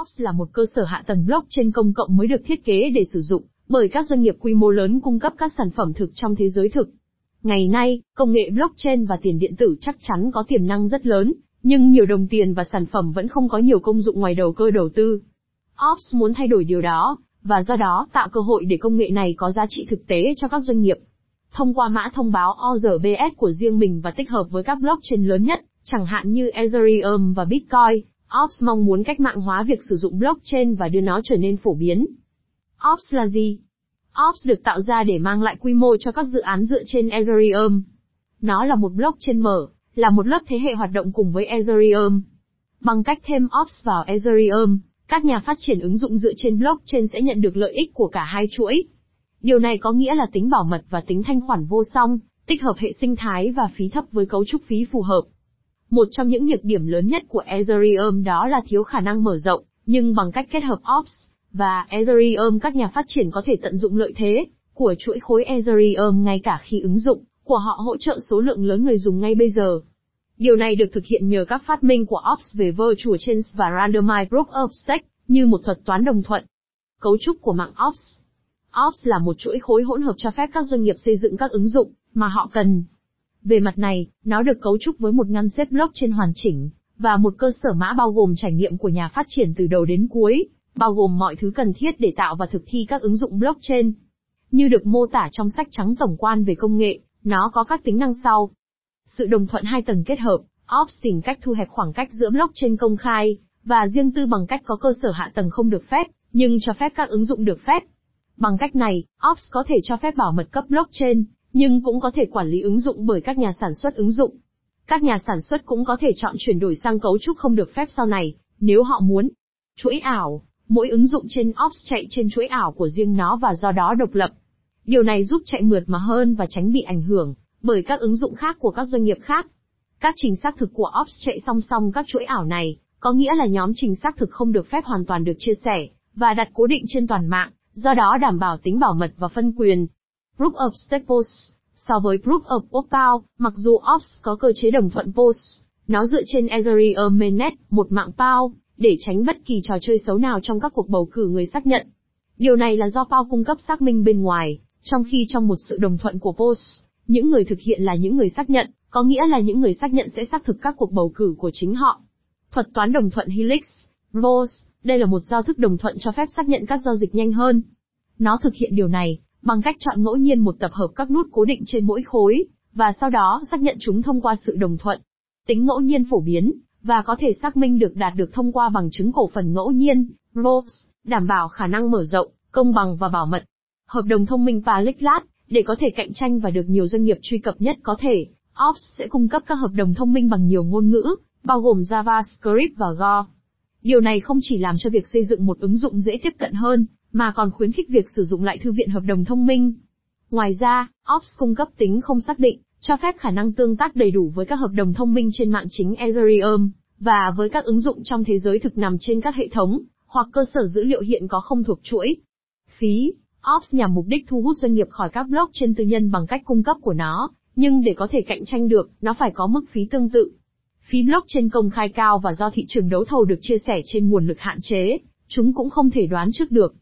Ops là một cơ sở hạ tầng blockchain công cộng mới được thiết kế để sử dụng bởi các doanh nghiệp quy mô lớn cung cấp các sản phẩm thực trong thế giới thực. Ngày nay, công nghệ blockchain và tiền điện tử chắc chắn có tiềm năng rất lớn, nhưng nhiều đồng tiền và sản phẩm vẫn không có nhiều công dụng ngoài đầu cơ đầu tư. Ops muốn thay đổi điều đó, và do đó tạo cơ hội để công nghệ này có giá trị thực tế cho các doanh nghiệp. Thông qua mã thông báo ORBS của riêng mình và tích hợp với các blockchain lớn nhất, chẳng hạn như Ethereum và Bitcoin, Ops mong muốn cách mạng hóa việc sử dụng blockchain và đưa nó trở nên phổ biến. Ops là gì? Ops được tạo ra để mang lại quy mô cho các dự án dựa trên Ethereum. Nó là một blockchain mở, là một lớp thế hệ hoạt động cùng với Ethereum. Bằng cách thêm Ops vào Ethereum, các nhà phát triển ứng dụng dựa trên blockchain sẽ nhận được lợi ích của cả hai chuỗi. Điều này có nghĩa là tính bảo mật và tính thanh khoản vô song, tích hợp hệ sinh thái và phí thấp với cấu trúc phí phù hợp. Một trong những nhược điểm lớn nhất của Ethereum đó là thiếu khả năng mở rộng, nhưng bằng cách kết hợp Ops và Ethereum các nhà phát triển có thể tận dụng lợi thế của chuỗi khối Ethereum ngay cả khi ứng dụng của họ hỗ trợ số lượng lớn người dùng ngay bây giờ. Điều này được thực hiện nhờ các phát minh của Ops về Virtual Chains và Randomized Proof of Stake, như một thuật toán đồng thuận. Cấu trúc của mạng Ops Ops là một chuỗi khối hỗn hợp cho phép các doanh nghiệp xây dựng các ứng dụng mà họ cần. Về mặt này, nó được cấu trúc với một ngăn xếp blockchain hoàn chỉnh và một cơ sở mã bao gồm trải nghiệm của nhà phát triển từ đầu đến cuối, bao gồm mọi thứ cần thiết để tạo và thực thi các ứng dụng blockchain. Như được mô tả trong sách trắng tổng quan về công nghệ, nó có các tính năng sau. Sự đồng thuận hai tầng kết hợp, Ops tìm cách thu hẹp khoảng cách giữa blockchain công khai và riêng tư bằng cách có cơ sở hạ tầng không được phép, nhưng cho phép các ứng dụng được phép. Bằng cách này, Ops có thể cho phép bảo mật cấp blockchain, nhưng cũng có thể quản lý ứng dụng bởi các nhà sản xuất ứng dụng. Các nhà sản xuất cũng có thể chọn chuyển đổi sang cấu trúc không được phép sau này, nếu họ muốn. Chuỗi ảo, mỗi ứng dụng trên Ops chạy trên chuỗi ảo của riêng nó và do đó độc lập. Điều này giúp chạy mượt mà hơn và tránh bị ảnh hưởng bởi các ứng dụng khác của các doanh nghiệp khác. Các trình xác thực của Ops chạy song song các chuỗi ảo này, có nghĩa là nhóm trình xác thực không được phép hoàn toàn được chia sẻ và đặt cố định trên toàn mạng, do đó đảm bảo tính bảo mật và phân quyền. Group of Staples. So với group of Opal, mặc dù Ops có cơ chế đồng thuận POS, nó dựa trên Ethereum Mainnet, một mạng POW, để tránh bất kỳ trò chơi xấu nào trong các cuộc bầu cử người xác nhận. Điều này là do POW cung cấp xác minh bên ngoài, trong khi trong một sự đồng thuận của POS, những người thực hiện là những người xác nhận, có nghĩa là những người xác nhận sẽ xác thực các cuộc bầu cử của chính họ. Thuật toán đồng thuận Helix, ROS, đây là một giao thức đồng thuận cho phép xác nhận các giao dịch nhanh hơn. Nó thực hiện điều này, bằng cách chọn ngẫu nhiên một tập hợp các nút cố định trên mỗi khối, và sau đó xác nhận chúng thông qua sự đồng thuận. Tính ngẫu nhiên phổ biến, và có thể xác minh được đạt được thông qua bằng chứng cổ phần ngẫu nhiên, ROPS, đảm bảo khả năng mở rộng, công bằng và bảo mật. Hợp đồng thông minh Paliklat, để có thể cạnh tranh và được nhiều doanh nghiệp truy cập nhất có thể, Ops sẽ cung cấp các hợp đồng thông minh bằng nhiều ngôn ngữ, bao gồm JavaScript và Go. Điều này không chỉ làm cho việc xây dựng một ứng dụng dễ tiếp cận hơn, mà còn khuyến khích việc sử dụng lại thư viện hợp đồng thông minh. Ngoài ra, Ops cung cấp tính không xác định, cho phép khả năng tương tác đầy đủ với các hợp đồng thông minh trên mạng chính Ethereum, và với các ứng dụng trong thế giới thực nằm trên các hệ thống, hoặc cơ sở dữ liệu hiện có không thuộc chuỗi. Phí Ops nhằm mục đích thu hút doanh nghiệp khỏi các blockchain tư nhân bằng cách cung cấp của nó, nhưng để có thể cạnh tranh được, nó phải có mức phí tương tự. Phí blockchain công khai cao và do thị trường đấu thầu được chia sẻ trên nguồn lực hạn chế, chúng cũng không thể đoán trước được.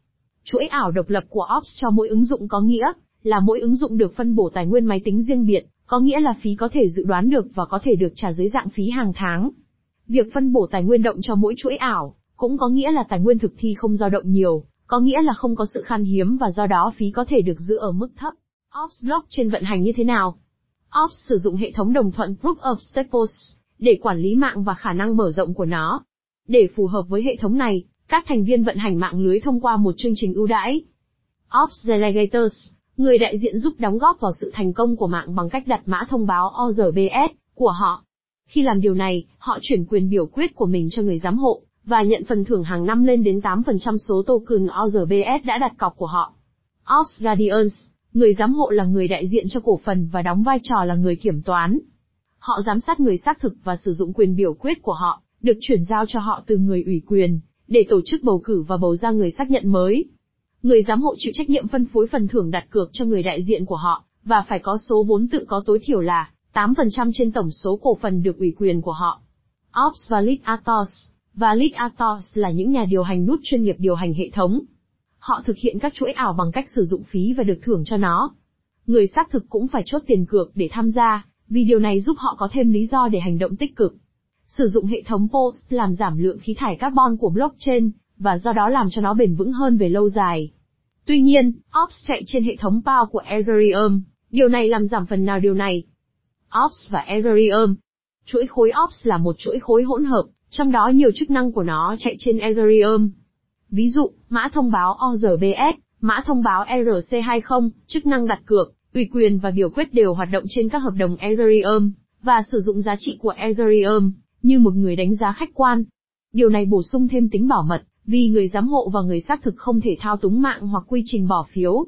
Chuỗi ảo độc lập của Ops cho mỗi ứng dụng có nghĩa là mỗi ứng dụng được phân bổ tài nguyên máy tính riêng biệt, có nghĩa là phí có thể dự đoán được và có thể được trả dưới dạng phí hàng tháng. Việc phân bổ tài nguyên động cho mỗi chuỗi ảo, cũng có nghĩa là tài nguyên thực thi không dao động nhiều, có nghĩa là không có sự khan hiếm và do đó phí có thể được giữ ở mức thấp. Ops blockchain vận hành như thế nào? Ops sử dụng hệ thống đồng thuận Proof of Staples để quản lý mạng và khả năng mở rộng của nó. Để phù hợp với hệ thống này, các thành viên vận hành mạng lưới thông qua một chương trình ưu đãi. Ops Delegators, người đại diện giúp đóng góp vào sự thành công của mạng bằng cách đặt mã thông báo ORBS của họ. Khi làm điều này, họ chuyển quyền biểu quyết của mình cho người giám hộ, và nhận phần thưởng hàng năm lên đến 8% số token ORBS đã đặt cọc của họ. Ops Guardians, người giám hộ là người đại diện cho cổ phần và đóng vai trò là người kiểm toán. Họ giám sát người xác thực và sử dụng quyền biểu quyết của họ, được chuyển giao cho họ từ người ủy quyền, để tổ chức bầu cử và bầu ra người xác nhận mới. Người giám hộ chịu trách nhiệm phân phối phần thưởng đặt cược cho người đại diện của họ, và phải có số vốn tự có tối thiểu là 8% trên tổng số cổ phần được ủy quyền của họ. Ops Validators và Lead Atos là những nhà điều hành nút chuyên nghiệp điều hành hệ thống. Họ thực hiện các chuỗi ảo bằng cách sử dụng phí và được thưởng cho nó. Người xác thực cũng phải chốt tiền cược để tham gia, vì điều này giúp họ có thêm lý do để hành động tích cực. Sử dụng hệ thống POS làm giảm lượng khí thải carbon của blockchain, và do đó làm cho nó bền vững hơn về lâu dài. Tuy nhiên, Ops chạy trên hệ thống POW của Ethereum, điều này làm giảm phần nào điều này. Ops và Ethereum Chuỗi khối Ops là một chuỗi khối hỗn hợp, trong đó nhiều chức năng của nó chạy trên Ethereum. Ví dụ, mã thông báo ORBS, mã thông báo ERC20, chức năng đặt cược, ủy quyền và biểu quyết đều hoạt động trên các hợp đồng Ethereum, và sử dụng giá trị của Ethereum, như một người đánh giá khách quan. Điều này bổ sung thêm tính bảo mật, vì người giám hộ và người xác thực không thể thao túng mạng hoặc quy trình bỏ phiếu.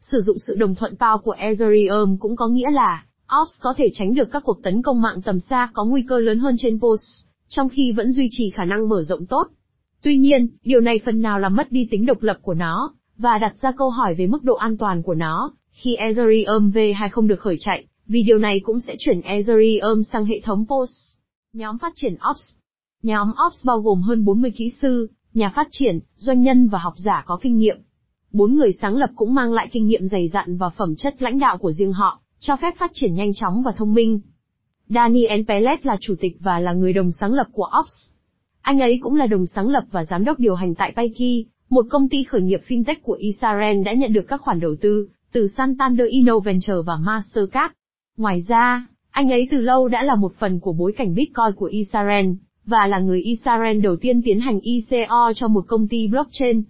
Sử dụng sự đồng thuận PAO của Ethereum cũng có nghĩa là, Ops có thể tránh được các cuộc tấn công mạng tầm xa có nguy cơ lớn hơn trên POS, trong khi vẫn duy trì khả năng mở rộng tốt. Tuy nhiên, điều này phần nào làm mất đi tính độc lập của nó, và đặt ra câu hỏi về mức độ an toàn của nó, khi Ethereum V2 không được khởi chạy, vì điều này cũng sẽ chuyển Ethereum sang hệ thống POS. Nhóm phát triển Ops Nhóm Ops bao gồm hơn 40 kỹ sư, nhà phát triển, doanh nhân và học giả có kinh nghiệm. Bốn người sáng lập cũng mang lại kinh nghiệm dày dặn và phẩm chất lãnh đạo của riêng họ, cho phép phát triển nhanh chóng và thông minh. Daniel Pellet là chủ tịch và là người đồng sáng lập của Ops. Anh ấy cũng là đồng sáng lập và giám đốc điều hành tại Payki, một công ty khởi nghiệp fintech của Israel đã nhận được các khoản đầu tư từ Santander Innoventure và Mastercard. Ngoài ra, anh ấy từ lâu đã là một phần của bối cảnh Bitcoin của Israel, và là người Israel đầu tiên tiến hành ICO cho một công ty blockchain.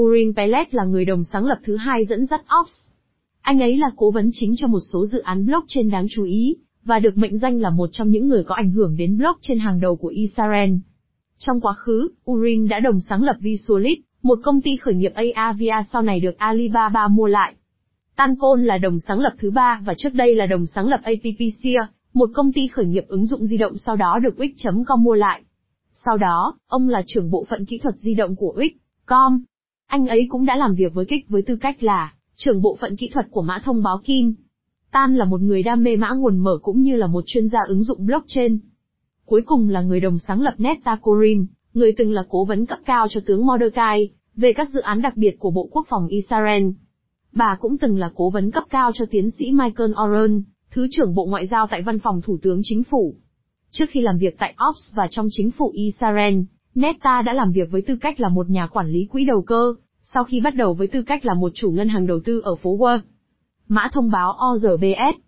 Urin Pellet là người đồng sáng lập thứ hai dẫn dắt Ox. Anh ấy là cố vấn chính cho một số dự án blockchain đáng chú ý, và được mệnh danh là một trong những người có ảnh hưởng đến blockchain hàng đầu của Israel. Trong quá khứ, Urin đã đồng sáng lập Visualit, một công ty khởi nghiệp Aavia sau này được Alibaba mua lại. Tancon là đồng sáng lập thứ ba và trước đây là đồng sáng lập AppPcia, một công ty khởi nghiệp ứng dụng di động sau đó được Wix.com mua lại. Sau đó, ông là trưởng bộ phận kỹ thuật di động của Wix.com. Anh ấy cũng đã làm việc với Kik với tư cách là trưởng bộ phận kỹ thuật của mã thông báo Kin. Tan là một người đam mê mã nguồn mở cũng như là một chuyên gia ứng dụng blockchain. Cuối cùng là người đồng sáng lập Neta người từng là cố vấn cấp cao cho tướng Mordecai, về các dự án đặc biệt của Bộ Quốc phòng Israel. Bà cũng từng là cố vấn cấp cao cho tiến sĩ Michael Oren, Thứ trưởng Bộ Ngoại giao tại Văn phòng Thủ tướng Chính phủ. Trước khi làm việc tại Ops và trong chính phủ Israel, Netta đã làm việc với tư cách là một nhà quản lý quỹ đầu cơ, sau khi bắt đầu với tư cách là một chủ ngân hàng đầu tư ở phố Wall. Mã thông báo ORBS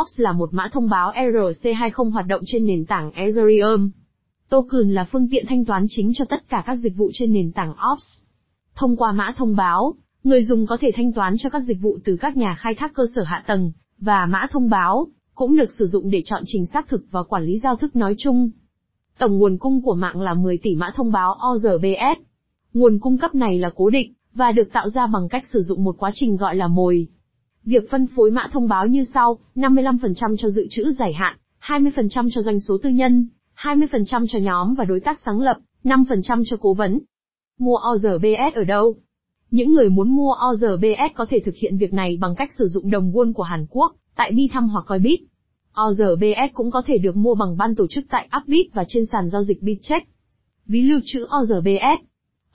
Ops là một mã thông báo ERC20 hoạt động trên nền tảng Ethereum. Token là phương tiện thanh toán chính cho tất cả các dịch vụ trên nền tảng Ops. Thông qua mã thông báo, người dùng có thể thanh toán cho các dịch vụ từ các nhà khai thác cơ sở hạ tầng, và mã thông báo, cũng được sử dụng để chọn trình xác thực và quản lý giao thức nói chung. Tổng nguồn cung của mạng là 10 tỷ mã thông báo ORBS. Nguồn cung cấp này là cố định, và được tạo ra bằng cách sử dụng một quá trình gọi là mồi. Việc phân phối mã thông báo như sau, 55% cho dự trữ dài hạn, 20% cho doanh số tư nhân, 20% cho nhóm và đối tác sáng lập, 5% cho cố vấn. Mua ORBS ở đâu? Những người muốn mua ORBS có thể thực hiện việc này bằng cách sử dụng đồng won của Hàn Quốc, tại Bithumb hoặc Coinbit. ORBS cũng có thể được mua bằng ban tổ chức tại Upbit và trên sàn giao dịch Bitcheck. Ví lưu trữ ORBS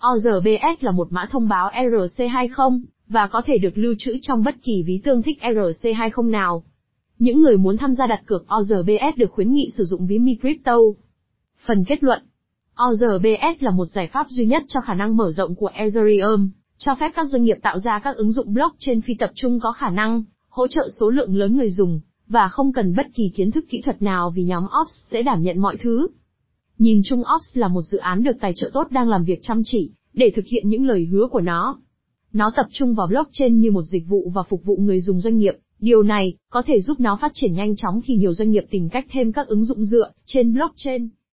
ORBS là một mã thông báo ERC20, và có thể được lưu trữ trong bất kỳ ví tương thích ERC20 nào. Những người muốn tham gia đặt cược ORBS được khuyến nghị sử dụng ví Mi Crypto. Phần kết luận ORBS là một giải pháp duy nhất cho khả năng mở rộng của Ethereum cho phép các doanh nghiệp tạo ra các ứng dụng blockchain phi tập trung có khả năng hỗ trợ số lượng lớn người dùng và không cần bất kỳ kiến thức kỹ thuật nào vì nhóm Ops sẽ đảm nhận mọi thứ. Nhìn chung Ops là một dự án được tài trợ tốt đang làm việc chăm chỉ để thực hiện những lời hứa của nó. Nó tập trung vào blockchain như một dịch vụ và phục vụ người dùng doanh nghiệp. Điều này có thể giúp nó phát triển nhanh chóng khi nhiều doanh nghiệp tìm cách thêm các ứng dụng dựa trên blockchain.